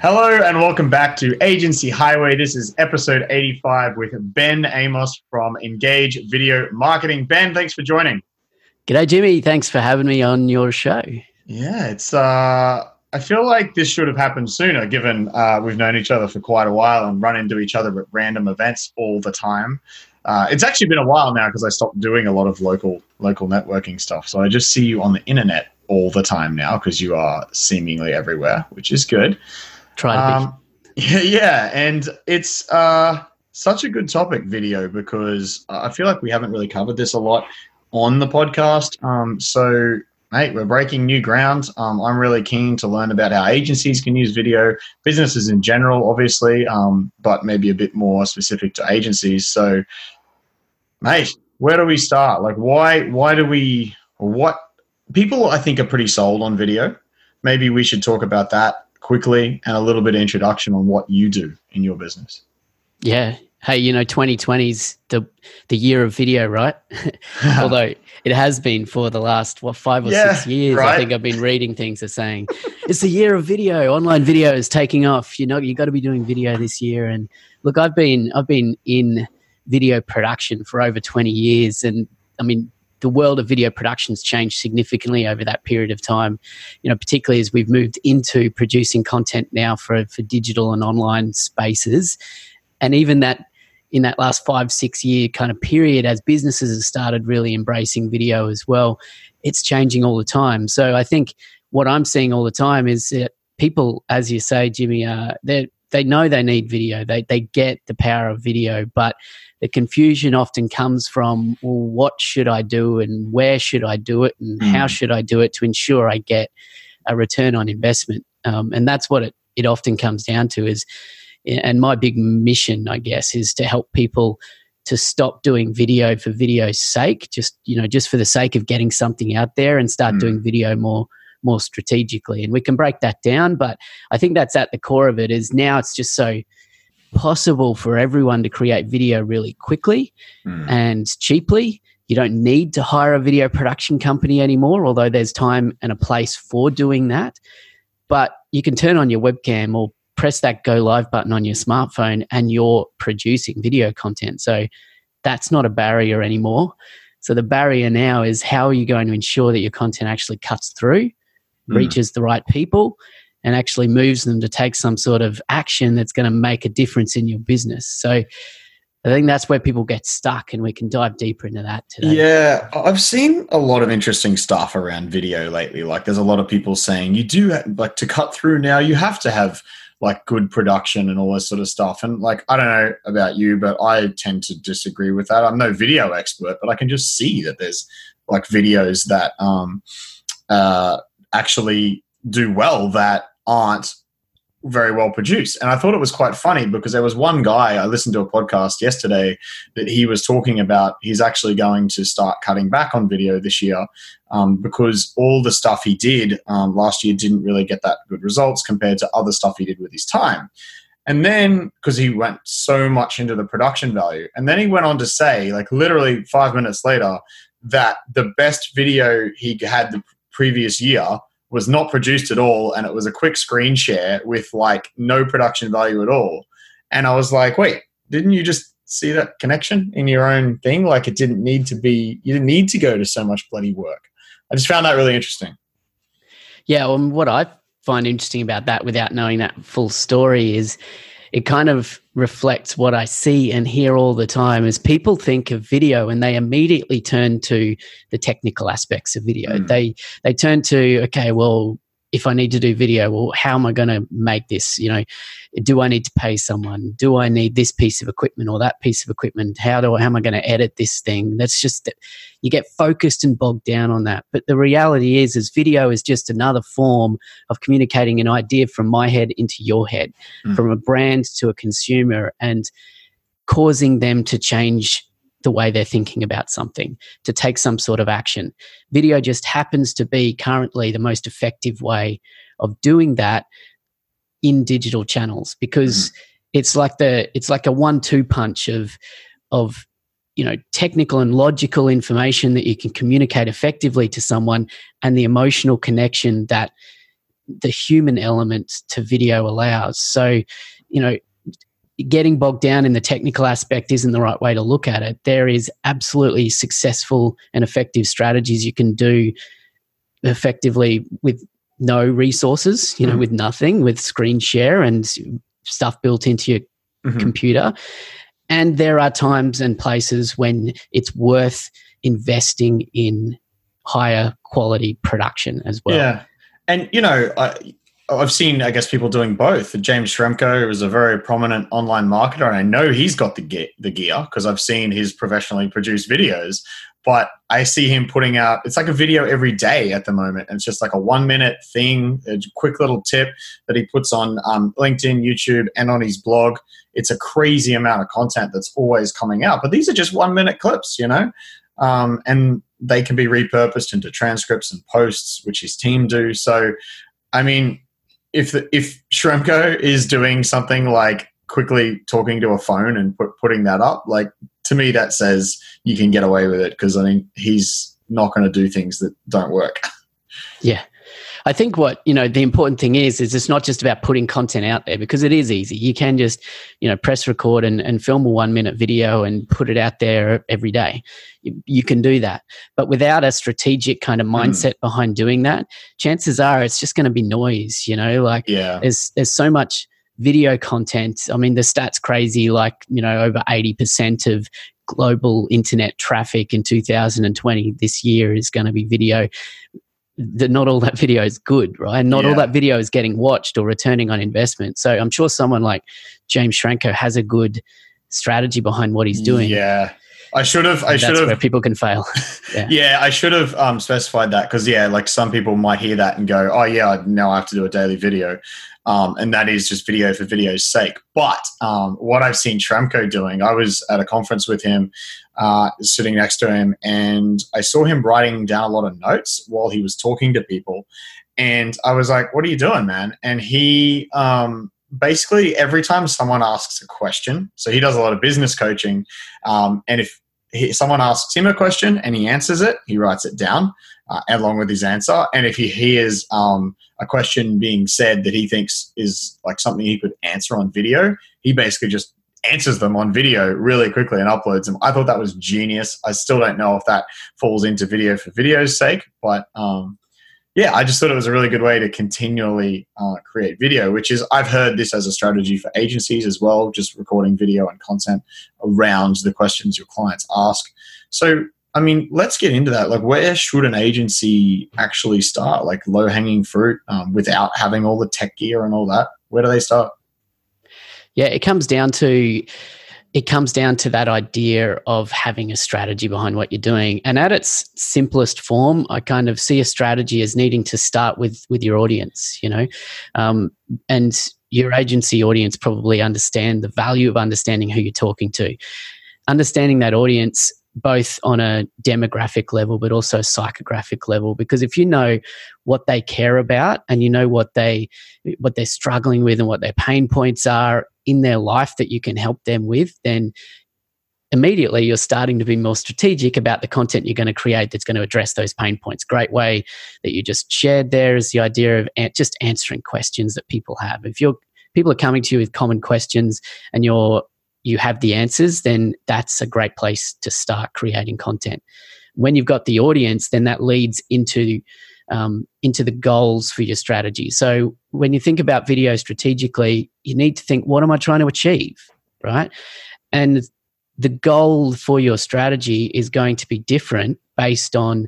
Hello and welcome back to Agency Highway. This is episode 85 with Ben Amos from Engage Video Marketing. Ben, thanks for joining. G'day, Jimmy. Thanks for having me on your show. Yeah, it's. Uh, I feel like this should have happened sooner, given uh, we've known each other for quite a while and run into each other at random events all the time. Uh, it's actually been a while now because I stopped doing a lot of local local networking stuff. So I just see you on the internet all the time now because you are seemingly everywhere, which is good. Try to um, Yeah, yeah, and it's uh, such a good topic, video, because I feel like we haven't really covered this a lot on the podcast. Um, so, mate, we're breaking new ground. Um, I'm really keen to learn about how agencies can use video, businesses in general, obviously, um, but maybe a bit more specific to agencies. So, mate, where do we start? Like, why why do we what people I think are pretty sold on video. Maybe we should talk about that quickly and a little bit of introduction on what you do in your business. Yeah. Hey, you know, 2020 is the the year of video, right? Although it has been for the last what five or yeah, six years. Right? I think I've been reading things that saying it's the year of video. Online video is taking off. You know, you got to be doing video this year. And look, I've been I've been in video production for over 20 years, and I mean, the world of video production's changed significantly over that period of time. You know, particularly as we've moved into producing content now for for digital and online spaces, and even that in that last five six year kind of period, as businesses have started really embracing video as well, it's changing all the time. So I think what I'm seeing all the time is that people, as you say, Jimmy, uh, they they know they need video. They they get the power of video, but the confusion often comes from well what should i do and where should i do it and mm. how should i do it to ensure i get a return on investment um, and that's what it, it often comes down to is and my big mission i guess is to help people to stop doing video for video's sake just you know just for the sake of getting something out there and start mm. doing video more more strategically and we can break that down but i think that's at the core of it is now it's just so possible for everyone to create video really quickly mm. and cheaply. You don't need to hire a video production company anymore, although there's time and a place for doing that. But you can turn on your webcam or press that go live button on your smartphone and you're producing video content. So that's not a barrier anymore. So the barrier now is how are you going to ensure that your content actually cuts through, mm. reaches the right people, and actually moves them to take some sort of action that's going to make a difference in your business. So I think that's where people get stuck, and we can dive deeper into that today. Yeah, I've seen a lot of interesting stuff around video lately. Like, there's a lot of people saying you do like to cut through now, you have to have like good production and all this sort of stuff. And like, I don't know about you, but I tend to disagree with that. I'm no video expert, but I can just see that there's like videos that um, uh, actually do well that aren't very well produced. And I thought it was quite funny because there was one guy, I listened to a podcast yesterday that he was talking about he's actually going to start cutting back on video this year um, because all the stuff he did um, last year didn't really get that good results compared to other stuff he did with his time. And then, because he went so much into the production value, and then he went on to say, like literally five minutes later, that the best video he had the previous year was not produced at all and it was a quick screen share with like no production value at all. And i was like wait didn't you just see that connection in your own thing? Like it didn't need to be you didn't need to go to so much bloody work. I just found that really interesting. Yeah well what i find interesting about that without knowing that full story is it kind of reflects what I see and hear all the time is people think of video and they immediately turn to the technical aspects of video. Mm. They they turn to okay, well, if I need to do video, well, how am I going to make this? You know, do I need to pay someone? Do I need this piece of equipment or that piece of equipment? How do I, how am I going to edit this thing? That's just you get focused and bogged down on that. But the reality is, is video is just another form of communicating an idea from my head into your head, mm. from a brand to a consumer, and causing them to change the way they're thinking about something, to take some sort of action. Video just happens to be currently the most effective way of doing that in digital channels because mm-hmm. it's like the it's like a one-two punch of of you know technical and logical information that you can communicate effectively to someone and the emotional connection that the human element to video allows so you know getting bogged down in the technical aspect isn't the right way to look at it. There is absolutely successful and effective strategies you can do effectively with no resources, you know, mm-hmm. with nothing, with screen share and stuff built into your mm-hmm. computer. And there are times and places when it's worth investing in higher quality production as well. Yeah. And, you know, I, I've seen, I guess, people doing both. James Schramko is a very prominent online marketer, and I know he's got the gear, the gear because I've seen his professionally produced videos. But I see him putting out it's like a video every day at the moment. And it's just like a one minute thing, a quick little tip that he puts on um, LinkedIn, YouTube, and on his blog. It's a crazy amount of content that's always coming out. But these are just one minute clips, you know, um, and they can be repurposed into transcripts and posts, which his team do. So, I mean, if the, if Schramko is doing something like quickly talking to a phone and put, putting that up, like to me that says you can get away with it because I mean he's not going to do things that don't work. Yeah. I think what, you know, the important thing is, is it's not just about putting content out there because it is easy. You can just, you know, press record and, and film a one minute video and put it out there every day. You, you can do that. But without a strategic kind of hmm. mindset mm. behind doing that, chances are it's just going to be noise, you know, like yeah. there's, there's so much video content. I mean, the stats crazy, like, you know, over 80% of global internet traffic in 2020 this year is going to be video that not all that video is good, right? And not yeah. all that video is getting watched or returning on investment. So I'm sure someone like James Schramko has a good strategy behind what he's doing. Yeah. I should have. I should have. Where people can fail. Yeah, yeah I should have um, specified that because yeah, like some people might hear that and go, "Oh yeah, now I have to do a daily video," um, and that is just video for video's sake. But um, what I've seen Schramko doing, I was at a conference with him, uh, sitting next to him, and I saw him writing down a lot of notes while he was talking to people, and I was like, "What are you doing, man?" And he um, basically every time someone asks a question, so he does a lot of business coaching, um, and if he, someone asks him a question and he answers it, he writes it down uh, along with his answer. And if he hears um, a question being said that he thinks is like something he could answer on video, he basically just answers them on video really quickly and uploads them. I thought that was genius. I still don't know if that falls into video for video's sake, but um, yeah, I just thought it was a really good way to continually uh, create video, which is, I've heard this as a strategy for agencies as well, just recording video and content around the questions your clients ask. So, I mean, let's get into that. Like, where should an agency actually start? Like, low hanging fruit um, without having all the tech gear and all that? Where do they start? Yeah, it comes down to it comes down to that idea of having a strategy behind what you're doing. And at its simplest form i kind of see a strategy as needing to start with with your audience you know? Um, and your agency audience probably understand the value of understanding who you're talking to. Understanding that audience both on a demographic level but also psychographic level because if you know what they care about and you know what they what they're struggling with and what their pain points are in their life that you can help them with, then immediately you're starting to be more strategic about the content you're going to create that's going to address those pain points. Great way that you just shared there is the idea of just answering questions that people have. If you're people are coming to you with common questions and you're you have the answers, then that's a great place to start creating content. When you've got the audience, then that leads into um, into the goals for your strategy. So when you think about video strategically, you need to think, what am I trying to achieve? Right. And the goal for your strategy is going to be different based on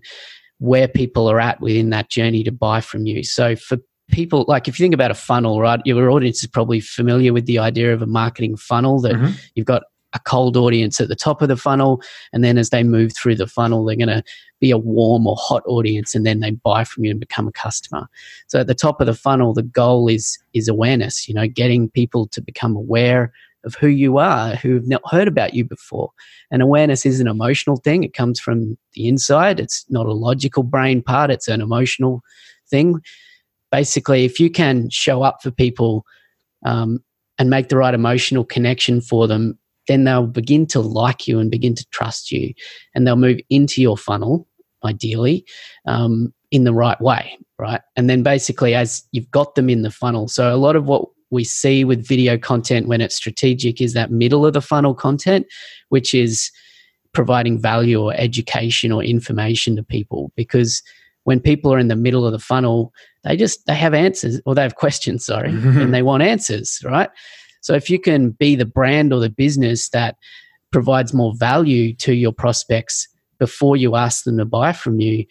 where people are at within that journey to buy from you. So for people like if you think about a funnel, right? Your audience is probably familiar with the idea of a marketing funnel that mm-hmm. you've got a cold audience at the top of the funnel, and then as they move through the funnel, they're going to be a warm or hot audience, and then they buy from you and become a customer. So at the top of the funnel, the goal is is awareness. You know, getting people to become aware of who you are, who've not heard about you before. And awareness is an emotional thing. It comes from the inside. It's not a logical brain part. It's an emotional thing basically, if you can show up for people um, and make the right emotional connection for them, then they'll begin to like you and begin to trust you, and they'll move into your funnel, ideally, um, in the right way, right? And then basically, as you've got them in the funnel, so a lot of what we see with video content when it's strategic is that middle of the funnel content, which is providing value or education or information to people because when people are in the middle of the funnel they just they have answers or they have questions sorry and they want answers right so if you can be the brand or the business that provides more value to your prospects before you ask them to buy from you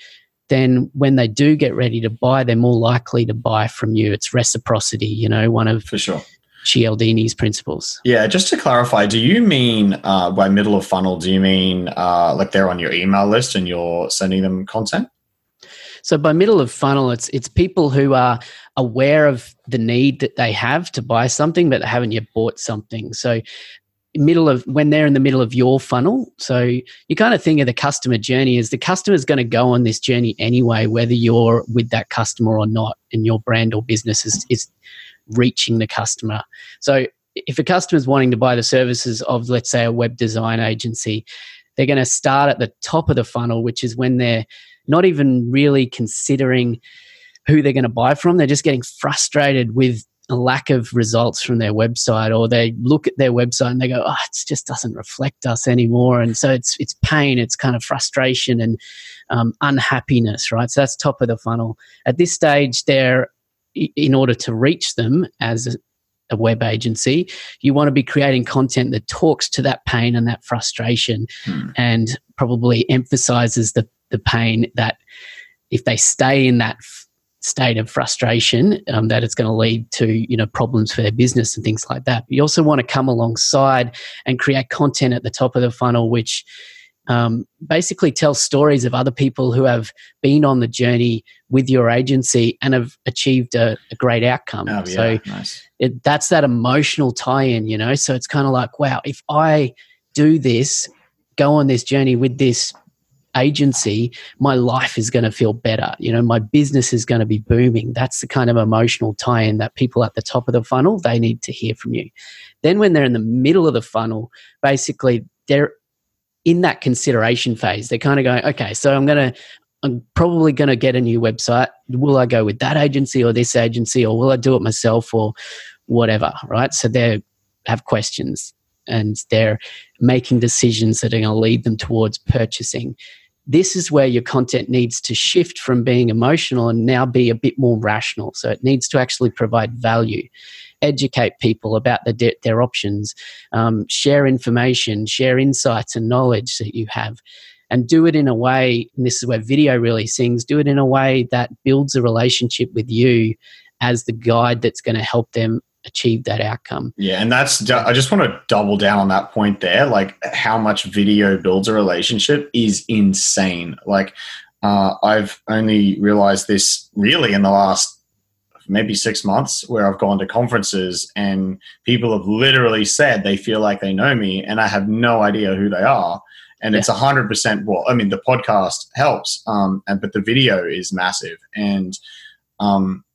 then when they do get ready to buy they're more likely to buy from you it's reciprocity you know one of for sure Cialdini's principles. Yeah, just to clarify, do you mean uh, by middle of funnel? Do you mean uh, like they're on your email list and you're sending them content? So by middle of funnel, it's it's people who are aware of the need that they have to buy something, but they haven't yet bought something. So middle of when they're in the middle of your funnel so you kind of think of the customer journey as the customer is going to go on this journey anyway whether you're with that customer or not and your brand or business is, is reaching the customer so if a customer is wanting to buy the services of let's say a web design agency they're going to start at the top of the funnel which is when they're not even really considering who they're going to buy from. They're just getting frustrated with a lack of results from their website or they look at their website and they go oh it just doesn't reflect us anymore. And so it's it's pain it's kind of frustration and um, unhappiness right? So that's top of the funnel. At this stage they're in order to reach them as a web agency you want to be creating content that talks to that pain and that frustration hmm. and probably emphasizes the the pain that if they stay in that f- state of frustration um, that it's going to lead to you know problems for their business and things like that but you also want to come alongside and create content at the top of the funnel which um, basically tell stories of other people who have been on the journey with your agency and have achieved a, a great outcome oh, yeah. so nice. it, that's that emotional tie-in you know so it's kind of like wow if i do this go on this journey with this agency, my life is going to feel better. You know, my business is going to be booming. That's the kind of emotional tie in that people at the top of the funnel, they need to hear from you. Then when they're in the middle of the funnel, basically they're in that consideration phase. They're kind of going, okay, so I'm going to, I'm probably going to get a new website. Will I go with that agency or this agency or will I do it myself or whatever, right? So they have questions and they're making decisions that are going to lead them towards purchasing this is where your content needs to shift from being emotional and now be a bit more rational. So it needs to actually provide value, educate people about the de- their options, um, share information, share insights and knowledge that you have. And do it in a way, and this is where video really sings, do it in a way that builds a relationship with you as the guide that's going to help them achieve that outcome. Yeah, and that's I just want to double down on that point there. Like how much video builds a relationship is insane. Like uh, I've only realized this really in the last maybe six months where I've gone to conferences and people have literally said they feel like they know me and I have no idea who they are. And yeah. it's a hundred percent. Well, I mean, the podcast helps, um, and but the video is massive. And um,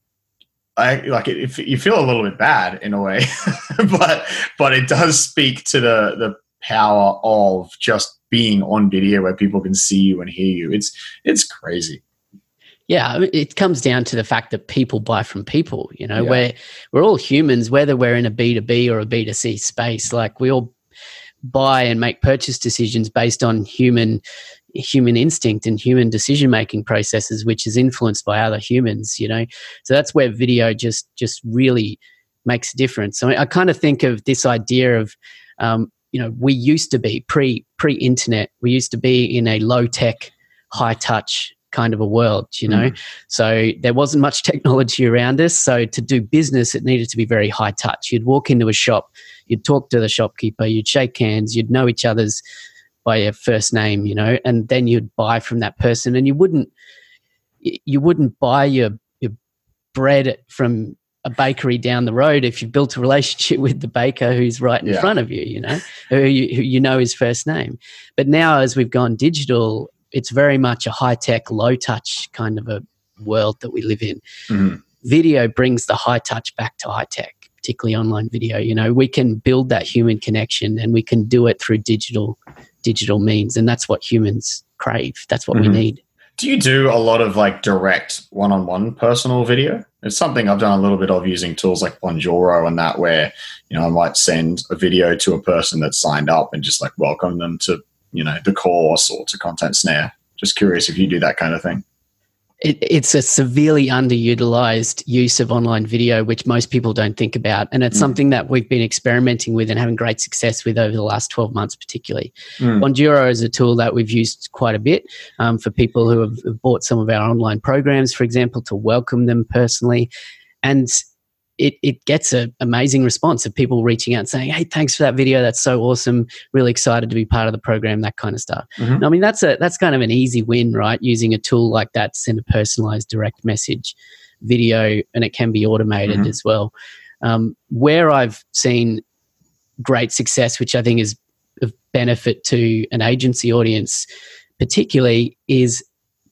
I like it. If you feel a little bit bad in a way, but but it does speak to the the power of just being on video where people can see you and hear you. It's it's crazy. Yeah, it comes down to the fact that people buy from people. You know, yeah. where we're all humans, whether we're in a B two B or a B two C space. Like we all buy and make purchase decisions based on human human instinct and human decision making processes which is influenced by other humans you know so that's where video just just really makes a difference so i, I kind of think of this idea of um, you know we used to be pre pre internet we used to be in a low tech high touch kind of a world, you know. Mm. So there wasn't much technology around us. So to do business, it needed to be very high touch. You'd walk into a shop, you'd talk to the shopkeeper, you'd shake hands, you'd know each other's by your first name, you know, and then you'd buy from that person, and you wouldn't you wouldn't buy your your bread from a bakery down the road if you built a relationship with the baker who's right in yeah. front of you, you know, who you, who you know his first name. But now, as we've gone digital, it's very much a high tech, low touch kind of a world that we live in. Mm-hmm. Video brings the high touch back to high tech, particularly online video. You know, we can build that human connection and we can do it through digital digital means, and that's what humans crave. That's what mm-hmm. we need. Do you do a lot of like direct one on one personal video? It's something I've done a little bit of using tools like Bonjoro and that, where, you know, I might send a video to a person that's signed up and just like welcome them to, you know, the course or to Content Snare. Just curious if you do that kind of thing it, it's a severely underutilized use of online video, which most people don't think about. And it's mm. something that we've been experimenting with and having great success with over the last 12 months, particularly. Mm. Bonjoro is a tool that we've used quite a bit um, for people who have bought some of our online programs, for example, to welcome them personally. And it, it gets an amazing response of people reaching out and saying, Hey, thanks for that video. That's so awesome. Really excited to be part of the program, that kind of stuff. Mm-hmm. I mean, that's a, that's kind of an easy win, right? Using a tool like that to send a personalized direct message video and it can be automated mm-hmm. as well. Um, where I've seen great success, which I think is of benefit to an agency audience, particularly is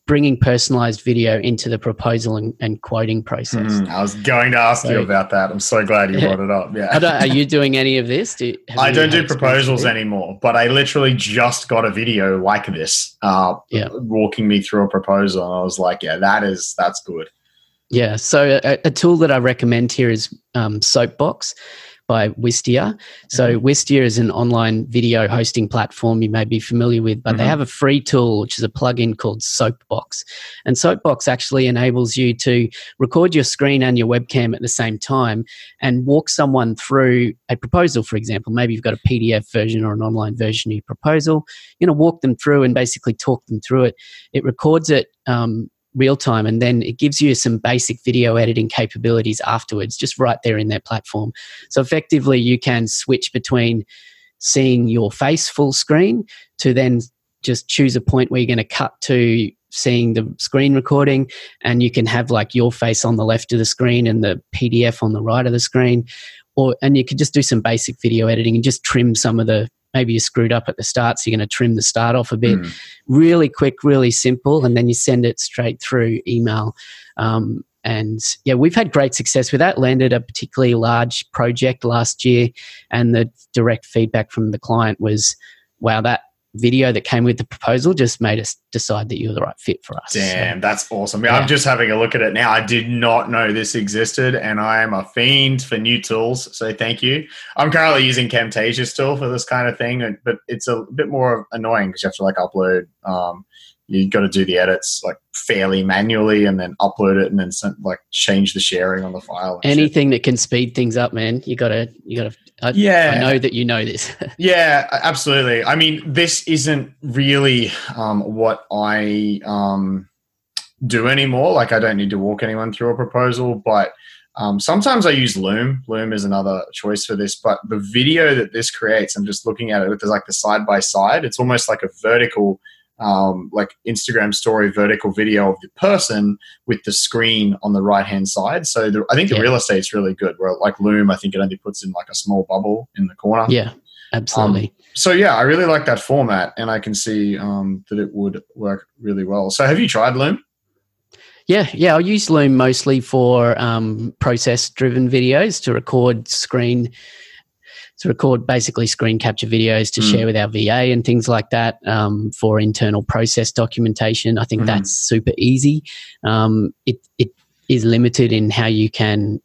bringing personalized video into the proposal and, and quoting process. Mm, I was going to ask so, you about that. I'm so glad you brought it up. Yeah. are you doing any of this? Do, I don't do proposals anymore, but I literally just got a video like this, uh, yeah. walking me through a proposal. And I was like, yeah, that is, that's good. Yeah. So a, a tool that I recommend here is um, Soapbox by Wistia. So mm-hmm. Wistia is an online video hosting platform you may be familiar with, but mm-hmm. they have a free tool which is a plugin called Soapbox. And Soapbox actually enables you to record your screen and your webcam at the same time and walk someone through a proposal, for example. Maybe you've got a PDF version or an online version of your proposal. You're going to walk them through and basically talk them through it. It records it um, real time and then it gives you some basic video editing capabilities afterwards just right there in their platform. So effectively you can switch between seeing your face full screen to then just choose a point where you're going to cut to seeing the screen recording and you can have like your face on the left of the screen and the pdf on the right of the screen or and you can just do some basic video editing and just trim some of the maybe you screwed up at the start, so you're going to trim the start off a bit. Mm. Really quick, really simple, and then you send it straight through email. Um, and yeah, we've had great success with that. Landed a particularly large project last year, and the direct feedback from the client was, "Wow, that video that came with the proposal just made us decide that you were the right fit for us. Damn, so, that's awesome. Yeah. I'm just having a look at it now. I did not know this existed, and I am a fiend for new tools. So thank you. I'm currently using Camtasia's tool for this kind of thing, but it's a bit more annoying because you have to like upload. Um, you got to do the edits like fairly manually and then upload it and then send, like change the sharing on the file. Anything shit. that can speed things up, man. You gotta you gotta I, yeah, I know that you know this. yeah, absolutely. I mean, this isn't really um, what I um, do anymore. Like, I don't need to walk anyone through a proposal, but um, sometimes I use Loom. Loom is another choice for this, but the video that this creates, I'm just looking at it with like the side by side. It's almost like a vertical um, like Instagram story vertical video of the person with the screen on the right hand side. So the, I think the yeah. real estate's really good. Where like Loom, I think it only puts in like a small bubble in the corner. Yeah, absolutely. Um, so yeah, I really like that format, and I can see um, that it would work really well. So have you tried Loom? Yeah, yeah, I use Loom mostly for um, process driven videos to record screen to record basically screen capture videos to mm. share with our VA and things like that um, for internal process documentation. I think mm. that's super easy. Um, it, it is limited in how you can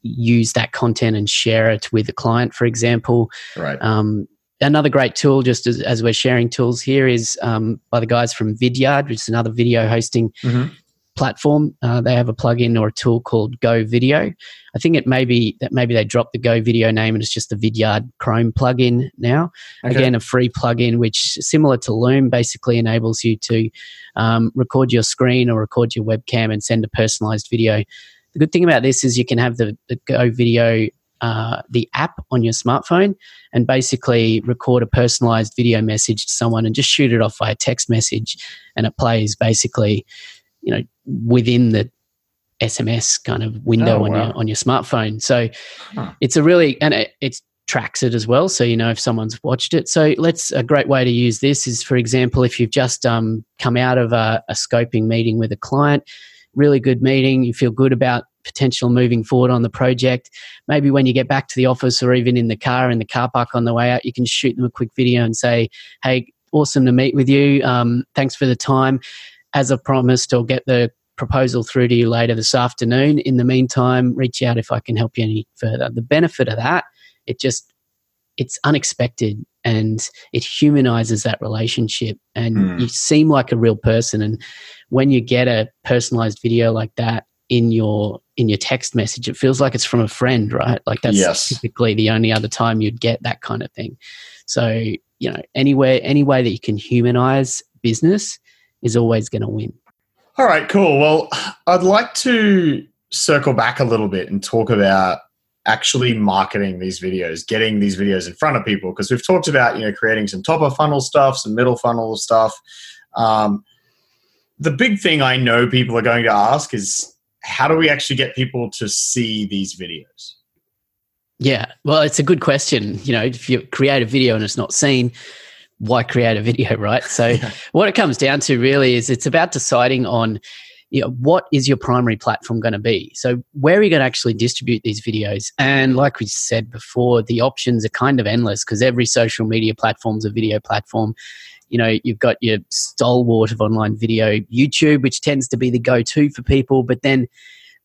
use that content and share it with a client, for example. Right. Um, another great tool, just as, as, we're sharing tools here, is um, by the guys from Vidyard, which is another video hosting mm-hmm. Platform. Uh, they have a plugin or a tool called Go Video. I think it may be that maybe they dropped the Go Video name and it's just the Vidyard Chrome plugin now. Okay. Again, a free plugin which, similar to Loom, basically enables you to um, record your screen or record your webcam and send a personalized video. The good thing about this is you can have the, the Go Video uh, the app on your smartphone and basically record a personalized video message to someone and just shoot it off via text message and it plays basically you know within the SMS kind of window oh, on wow. your on your smartphone. So huh. it's a really and it it's tracks it as well, so you know if someone's watched it. So let's a great way to use this is, for example, if you've just um, come out of a, a scoping meeting with a client, really good meeting, you feel good about potential moving forward on the project. Maybe when you get back to the office or even in the car in the car park on the way out, you can shoot them a quick video and say, "Hey, awesome to meet with you. Um, thanks for the time." As I promised, I'll get the proposal through to you later this afternoon. In the meantime, reach out if I can help you any further. The benefit of that, it just it's unexpected and it humanizes that relationship and mm. you seem like a real person and when you get a personalized video like that in your in your text message it feels like it's from a friend right like that's yes. typically the only other time you'd get that kind of thing so you know anywhere any way that you can humanize business is always going to win. All right, cool. Well, I'd like to circle back a little bit and talk about actually marketing these videos, getting these videos in front of people because we've talked about, you know, creating some top of funnel stuff, some middle funnel stuff. Um, the big thing I know people are going to ask is how do we actually get people to see these videos? Yeah, well, it's a good question. You know, if you create a video and it's not seen, why create a video, right? So yeah. what it comes down to really is it's about deciding on you know, what is your primary platform going to be? So where are you going to actually distribute these videos? And like we said before, the options are kind of endless because every social media platform is a video platform. You know, you've got your stalwart of online video, YouTube, which tends to be the go-to for people, but then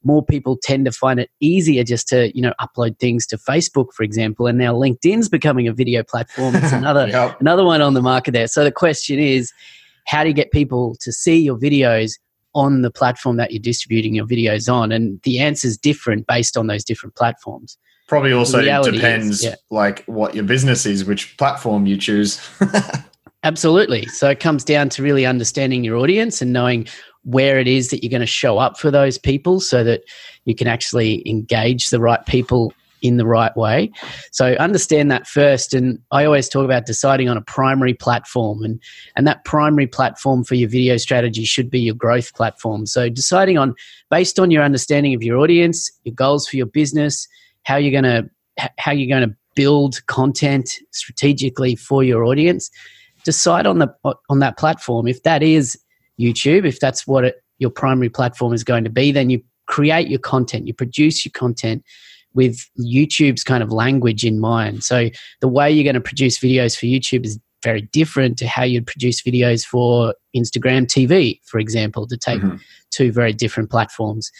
more people tend to find it easier just to you know upload things to Facebook, for example, and now LinkedIn's becoming a video platform. It's another yep. another one on the market there. So the question is, how do you get people to see your videos on the platform that you're distributing your videos on? And the answer is different based on those different platforms. Probably also depends is, yeah. like what your business is, which platform you choose. Absolutely. So it comes down to really understanding your audience and knowing where it is that you're going to show up for those people so that you can actually engage the right people in the right way. So understand that first. And I always talk about deciding on a primary platform and, and that primary platform for your video strategy should be your growth platform. So deciding on based on your understanding of your audience, your goals for your business, how you're going to how you're going to build content strategically for your audience, decide on the on that platform. If that is YouTube, if that's what it, your primary platform is going to be, then you create your content, you produce your content with YouTube's kind of language in mind. So the way you're going to produce videos for YouTube is very different to how you'd produce videos for Instagram TV, for example, to take mm-hmm. two very different platforms.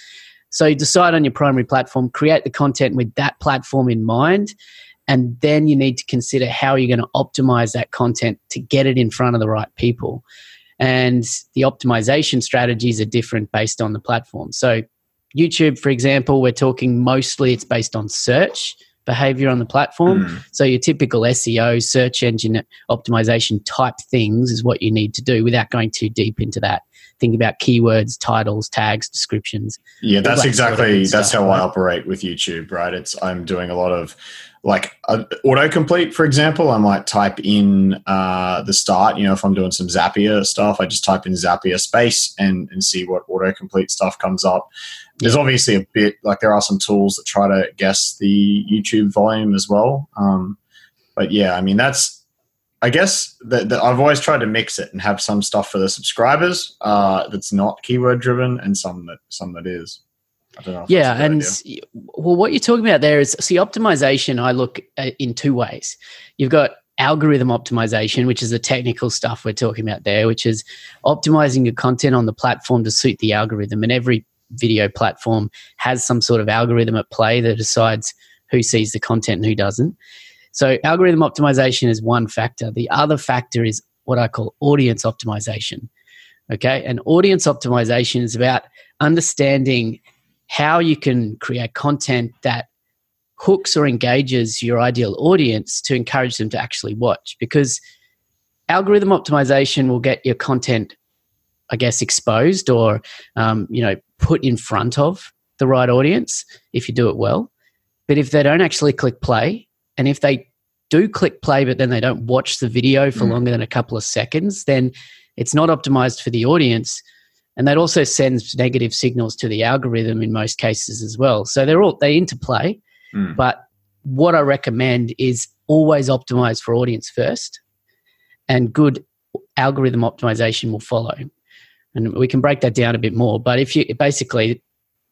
So decide on your primary platform, create the content with that platform in mind, and then you need to consider how you're going to optimize that content to get it in front of the right people and the optimization strategies are different based on the platform. So, YouTube, for example, we're talking mostly it's based on search behavior on the platform. Mm. So, your typical SEO, search engine optimization type things is what you need to do without going too deep into that. Think about keywords, titles, tags, descriptions. Yeah, that's that exactly sort of that's how right? I operate with YouTube, right? It's I'm doing a lot of like uh, autocomplete, for example, I might type in uh, the start. You know, if I'm doing some Zapier stuff, I just type in Zapier space and, and see what autocomplete stuff comes up. There's obviously a bit like there are some tools that try to guess the YouTube volume as well. Um, but yeah, I mean that's I guess that, I've always tried to mix it and have some stuff for the subscribers uh, that's not keyword driven and some that some that is yeah, and idea. well, what you're talking about there is see optimization. I look uh, in two ways. You've got algorithm optimization, which is the technical stuff we're talking about there, which is optimizing your content on the platform to suit the algorithm. And every video platform has some sort of algorithm at play that decides who sees the content and who doesn't. So, algorithm optimization is one factor. The other factor is what I call audience optimization Okay. And audience optimization is about understanding how you can create content that hooks or engages your ideal audience to encourage them to actually watch. Because algorithm optimization will get your content i guess exposed or um, you know put in front of the right audience if you do it well. But if they don't actually click play and if they do click play but then they don't watch the video for mm. longer than a couple of seconds then it's not optimized for the audience and that also sends negative signals to the algorithm in most cases as well so they're all they interplay mm. but what i recommend is always optimize for audience first and good algorithm optimization will follow and we can break that down a bit more but if you basically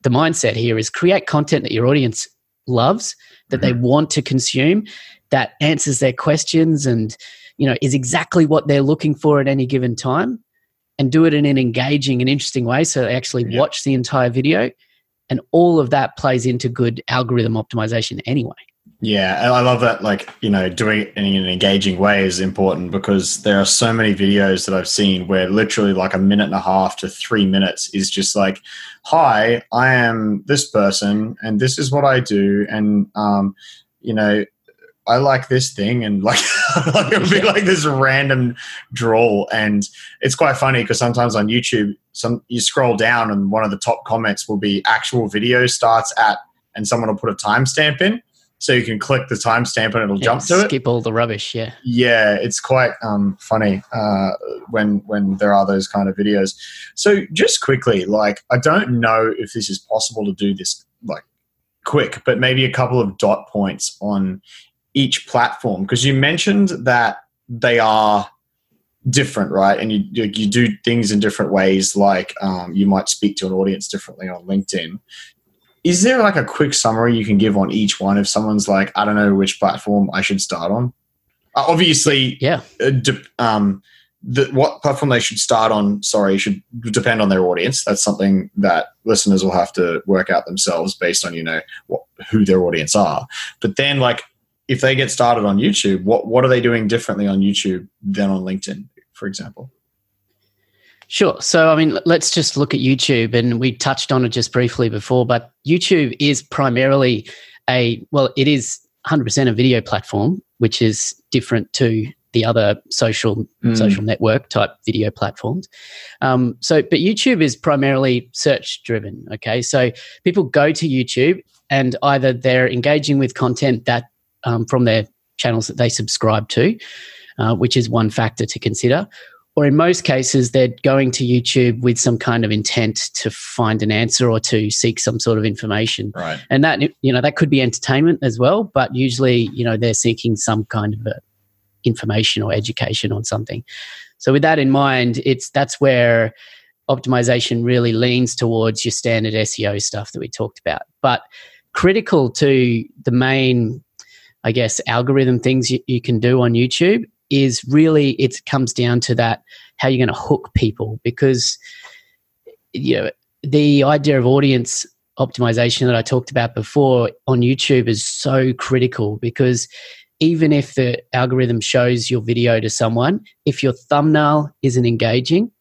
the mindset here is create content that your audience loves that mm-hmm. they want to consume that answers their questions and you know is exactly what they're looking for at any given time and do it in an engaging and interesting way so they actually yeah. watch the entire video and all of that plays into good algorithm optimization anyway yeah i love that like you know doing it in an engaging way is important because there are so many videos that i've seen where literally like a minute and a half to three minutes is just like hi i am this person and this is what i do and um you know I like this thing, and like, like it would be like this random drawl, and it's quite funny because sometimes on YouTube, some you scroll down and one of the top comments will be actual video starts at, and someone will put a timestamp in, so you can click the timestamp and it'll yeah, jump to skip it. Skip all the rubbish, yeah. Yeah, it's quite um, funny uh, when when there are those kind of videos. So just quickly, like, I don't know if this is possible to do this like quick, but maybe a couple of dot points on each platform? Because you mentioned that they are different, right? And you you do things in different ways. Like um, you might speak to an audience differently on LinkedIn. Is there like a quick summary you can give on each one if someone's like, I don't know which platform I should start on? Uh, obviously, yeah. Uh, de- um, the, what platform they should start on, sorry, should depend on their audience. That's something that listeners will have to work out themselves based on you know what, who their audience are. But then, like, if they get started on YouTube, what what are they doing differently on YouTube than on LinkedIn, for example? Sure. So, I mean, let's just look at YouTube, and we touched on it just briefly before, but YouTube is primarily a well, it is 100% a video platform, which is different to the other social mm. social network type video platforms. Um, so, but YouTube is primarily search driven. Okay, so people go to YouTube and either they're engaging with content that um, from their channels that they subscribe to, uh, which is one factor to consider. Or in most cases, they're going to YouTube with some kind of intent to find an answer or to seek some sort of information. Right. And that you know that could be entertainment as well, but usually you know they're seeking some kind of information or education on something. So with that in mind, it's that's where optimization really leans towards your standard SEO stuff that we talked about. But critical to the main I guess, algorithm things you, you can do on YouTube is really it comes down to that how you're going to hook people because you know the idea of audience optimization that I talked about before on YouTube is so critical because even if the algorithm shows your video to someone, if your thumbnail isn't engaging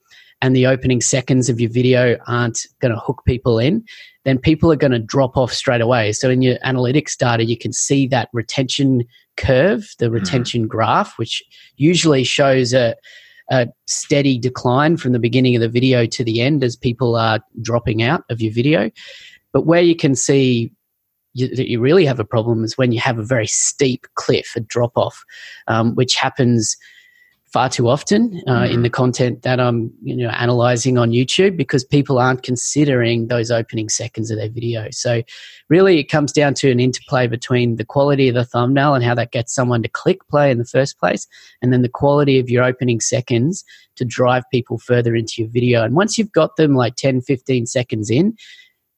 and the opening seconds of your video aren't going to hook people in, then people are going to drop off straight away. So in your analytics data, you can see that retention curve, the mm-hmm. retention mm. graph, which usually shows a, a steady decline from the beginning of the video to the end as people are dropping out of your video. But where you can see you, that you really have a problem is when you have a very steep cliff, a drop off, um, which happens far too often uh, mm-hmm. in the content that I'm you know analyzing on YouTube because people aren't considering those opening seconds of their video. So really it comes down to an interplay between the quality of the thumbnail and how that gets someone to click play in the first place and then the quality of your opening seconds to drive people further into your video. And once you've got them like 10 15 seconds in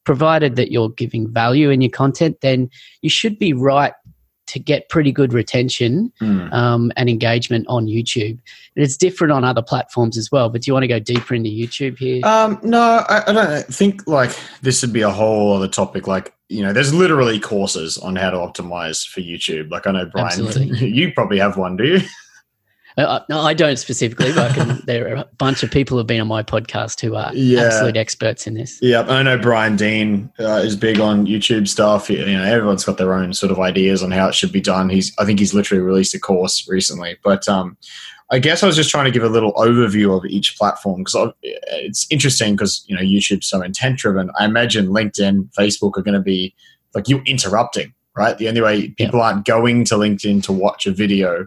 provided that you're giving value in your content then you should be right to get pretty good retention mm. um, and engagement on YouTube. And it's different on other platforms as well. But do you want to go deeper into YouTube here? Um, no, I, I, don't think like this would be a whole other topic. Like you know, there's literally courses on how to optimize for YouTube. Like I know Brian, Absolutely. you probably have one, do you? Uh, no, I don't specifically, but can, there are a bunch of people who've been on my podcast who are yeah. absolute experts in this. Yeah, I know Brian Dean uh, is big on YouTube stuff. You know, everyone's got their own sort of ideas on how it should be done. He's, I think, he's literally released a course recently. But um, I guess I was just trying to give a little overview of each platform because it's interesting because you know YouTube's so intent driven. I imagine LinkedIn, Facebook are going to be like you interrupting, right? The only way people yeah. aren't going to LinkedIn to watch a video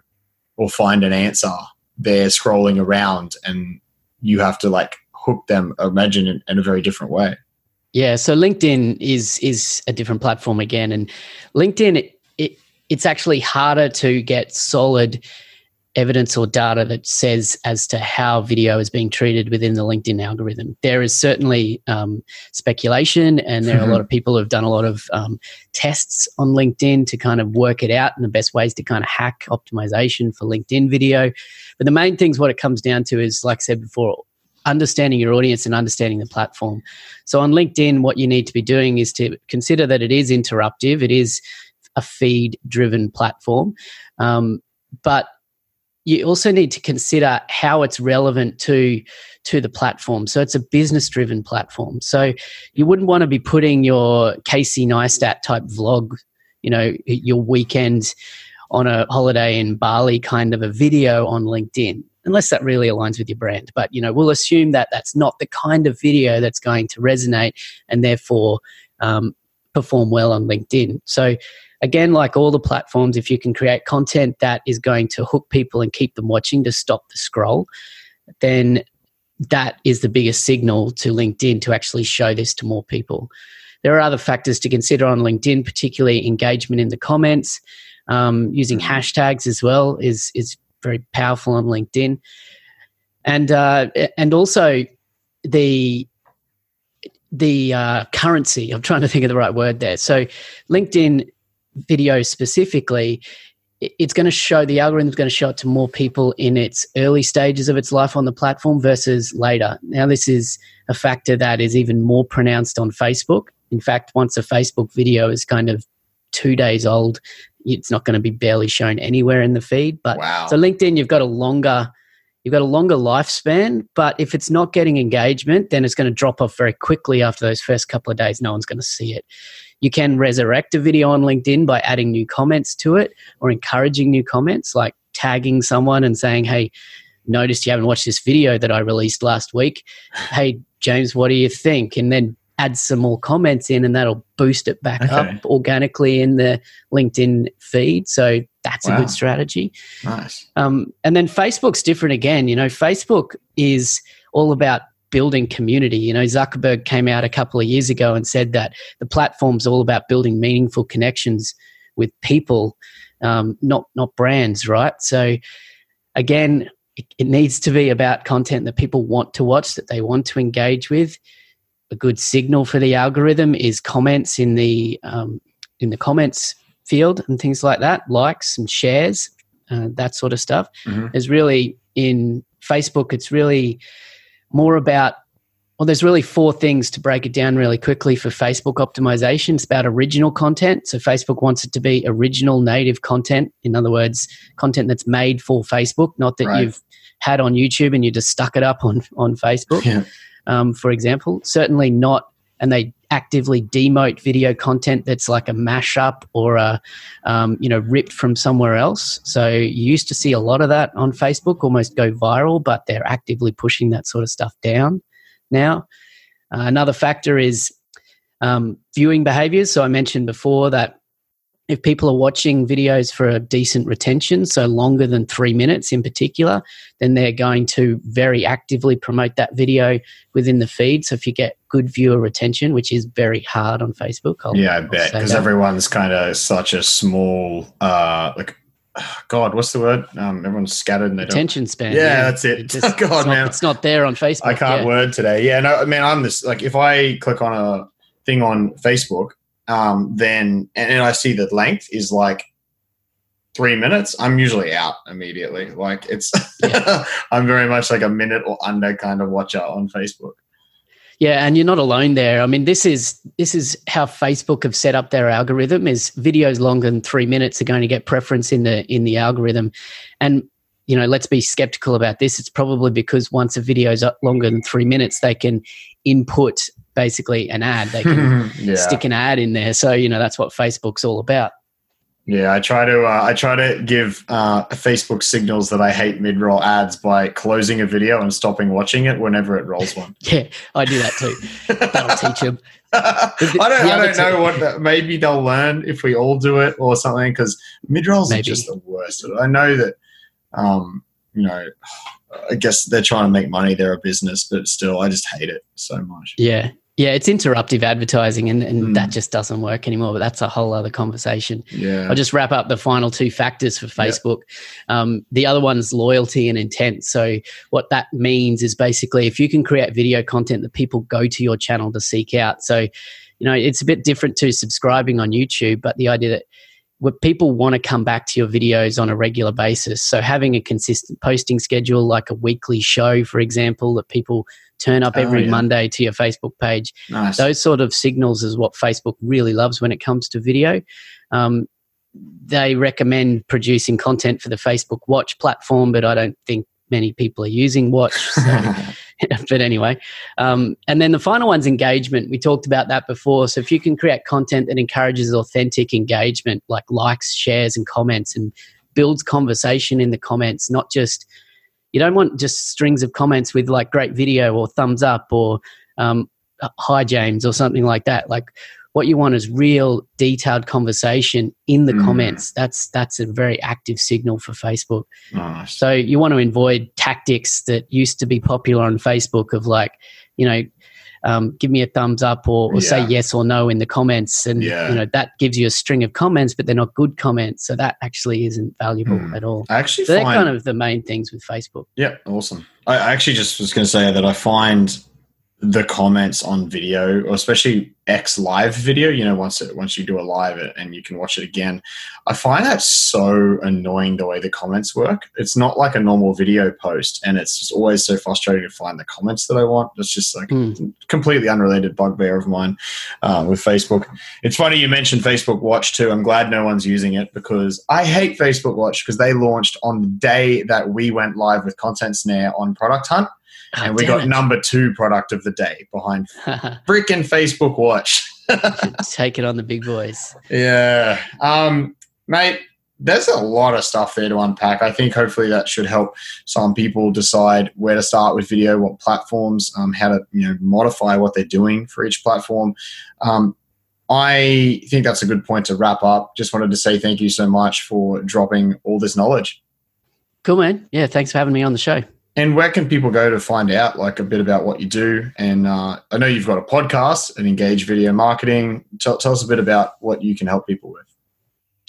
or find an answer, they're scrolling around, and you have to like hook them. Imagine in, in a very different way. Yeah, so LinkedIn is is a different platform again, and LinkedIn it, it it's actually harder to get solid evidence or data that says as to how video is being treated within the LinkedIn algorithm. There is certainly um, speculation, and there are mm-hmm. a lot of people who have done a lot of um, tests on LinkedIn to kind of work it out and the best ways to kind of hack optimization for LinkedIn video. But the main things, what it comes down to is, like I said before, understanding your audience and understanding the platform. So on LinkedIn, what you need to be doing is to consider that it is interruptive, it is a feed driven platform. Um, but you also need to consider how it's relevant to to the platform. So it's a business driven platform. So you wouldn't want to be putting your Casey Neistat type vlog, you know, your weekend on a holiday in Bali kind of a video on LinkedIn unless that really aligns with your brand. But you know, we'll assume that that's not the kind of video that's going to resonate and therefore um, perform well on LinkedIn. So again, like all the platforms, if you can create content that is going to hook people and keep them watching to stop the scroll, then that is the biggest signal to LinkedIn to actually show this to more people. There are other factors to consider on LinkedIn, particularly engagement in the comments. Um, using mm-hmm. hashtags as well is is very powerful on LinkedIn, and uh, and also the the uh, currency. I'm trying to think of the right word there. So LinkedIn video specifically, it's going to show the algorithm is going to show it to more people in its early stages of its life on the platform versus later. Now, this is a factor that is even more pronounced on Facebook. In fact, once a Facebook video is kind of two days old, it's not going to be barely shown anywhere in the feed. But wow. so LinkedIn, you've got a longer you've got a longer lifespan. But if it's not getting engagement, then it's going to drop off very quickly after those first couple of days. No one's going to see it. You can resurrect a video on LinkedIn by adding new comments to it or encouraging new comments, like tagging someone and saying, hey, noticed you haven't watched this video that I released last week. Hey, James, what do you think? And then add some more comments in and that'll boost it back okay. up organically in the LinkedIn feed. So that's wow. a good strategy. Nice. Um, and then Facebook's different again. You know, Facebook is all about building community. You know, Zuckerberg came out a couple of years ago and said that the platform's all about building meaningful connections with people, um, not not brands, right? So again, it, it needs to be about content that people want to watch, that they want to engage with. A good signal for the algorithm is comments in the um, in the comments field and things like that, likes and shares, uh, that sort of stuff. Mm-hmm. Is really in Facebook. It's really more about well, there's really four things to break it down really quickly for Facebook optimization. It's about original content. So Facebook wants it to be original native content. In other words, content that's made for Facebook, not that right. you've had on YouTube and you just stuck it up on, on Facebook, yeah. um, for example. Certainly not, and they actively demote video content that's like a mashup or a um, you know ripped from somewhere else. So you used to see a lot of that on facebook almost go viral but they're actively pushing that sort of stuff down now. Uh, another factor is um, viewing behaviors. So i mentioned before that if people are watching videos for a decent retention, so longer than three minutes in particular, then they're going to very actively promote that video within the feed. So if you get good viewer retention, which is very hard on Facebook, I'll, yeah, I bet because everyone's kind of such a small, uh, like God, what's the word? Um, everyone's scattered. And Attention span. Yeah, yeah, that's it. it just, God, it's man, not, it's not there on Facebook. I can't yeah. word today. Yeah, no, man, I'm this. Like, if I click on a thing on Facebook, um, then and, and I see that length is like three minutes, I'm usually out immediately. Like it's, yeah. I'm very much like a minute or under kind of watcher on Facebook. Yeah, and you're not alone there. I mean, this is this is how Facebook have set up their algorithm. Is videos longer than three minutes are going to get preference in the in the algorithm, and you know, let's be skeptical about this. It's probably because once a video is longer than three minutes, they can input basically an ad. They can yeah. stick an ad in there. So, you know, that's what Facebook's all about. Yeah, I try to uh, I try to give uh, Facebook signals that I hate mid roll ads by closing a video and stopping watching it whenever it rolls one. yeah, I do that too. That'll teach them. I don't, I don't know what. maybe they'll learn if we all do it or something. Because mid rolls are just the worst. I know that. Um, you know, I guess they're trying to make money. They're a business, but still, I just hate it so much. Yeah, yeah, it's interruptive advertising, and, and mm. that just doesn't work anymore. But that's a whole other conversation. Yeah. I'll just wrap up the final two factors for Facebook. Um, the other one's loyalty and intent. So, what that means is basically if you can create video content that people go to your channel to seek out. So, you know, it's a bit different to subscribing on YouTube, but the idea that what people want to come back to your videos on a regular basis. So having a consistent posting schedule, like a weekly show, for example, that people turn up every oh, yeah. Monday to your Facebook page. Nice. Those sort of signals is what Facebook really loves when it comes to video. Um, they recommend producing content for the Facebook Watch platform, but I don't think many people are using Watch. So, but anyway, um, and then the final one's engagement. We talked about that before. So if you can create content that encourages authentic engagement, like likes, shares, and comments, and builds conversation in the comments, not just you don't want just strings of comments with like great video or thumbs up or um, hi James or something like that. Like what you want is real detailed conversation in the mm. comments. That's that's a very active signal for Facebook. Nice. So you want to avoid tactics that used to be popular on Facebook of like, you know, um, give me a thumbs up or, or yeah. say yes or no in the comments and yeah. you know that gives you a string of comments but they're not good comments so that actually isn't valuable mm. at all I actually so they're kind of the main things with facebook yeah awesome i actually just was going to say that i find the comments on video, or especially X live video, you know, once it once you do a live and you can watch it again, I find that so annoying the way the comments work. It's not like a normal video post, and it's just always so frustrating to find the comments that I want. It's just like mm. completely unrelated bugbear of mine uh, with Facebook. It's funny you mentioned Facebook Watch too. I'm glad no one's using it because I hate Facebook Watch because they launched on the day that we went live with Content Snare on Product Hunt Oh, and we got it. number two product of the day behind freaking Facebook Watch. take it on the big boys. Yeah. Um, mate, there's a lot of stuff there to unpack. I think hopefully that should help some people decide where to start with video, what platforms, um, how to you know modify what they're doing for each platform. Um, I think that's a good point to wrap up. Just wanted to say thank you so much for dropping all this knowledge. Cool, man. Yeah, thanks for having me on the show. And where can people go to find out like a bit about what you do? And uh, I know you've got a podcast and engage video marketing. Tell, tell us a bit about what you can help people with.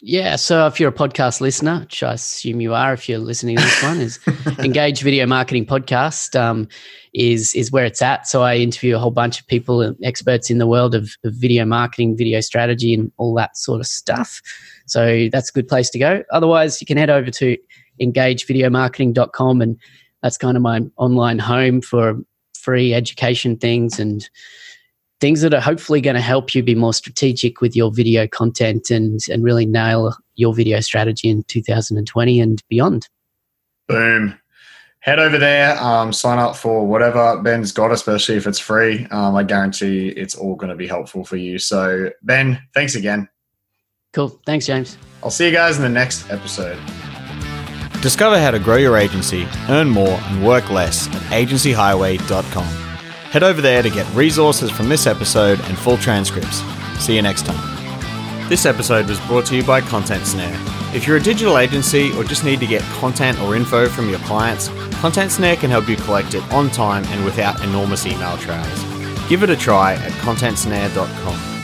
Yeah, so if you're a podcast listener, which I assume you are, if you're listening to this one, is Engage Video Marketing Podcast um, is is where it's at. So I interview a whole bunch of people, and experts in the world of, of video marketing, video strategy, and all that sort of stuff. So that's a good place to go. Otherwise, you can head over to engagevideomarketing.com and that's kind of my online home for free education things and things that are hopefully going to help you be more strategic with your video content and and really nail your video strategy in 2020 and beyond. Boom. Head over there, um, sign up for whatever Ben's got, especially if it's free. Um, I guarantee it's all going to be helpful for you. So, Ben, thanks again. Cool. Thanks, James. I'll see you guys in the next episode. Discover how to grow your agency, earn more, and work less at agencyhighway.com. Head over there to get resources from this episode and full transcripts. See you next time. This episode was brought to you by Content Snare. If you're a digital agency or just need to get content or info from your clients, Content Snare can help you collect it on time and without enormous email trails. Give it a try at contentsnare.com.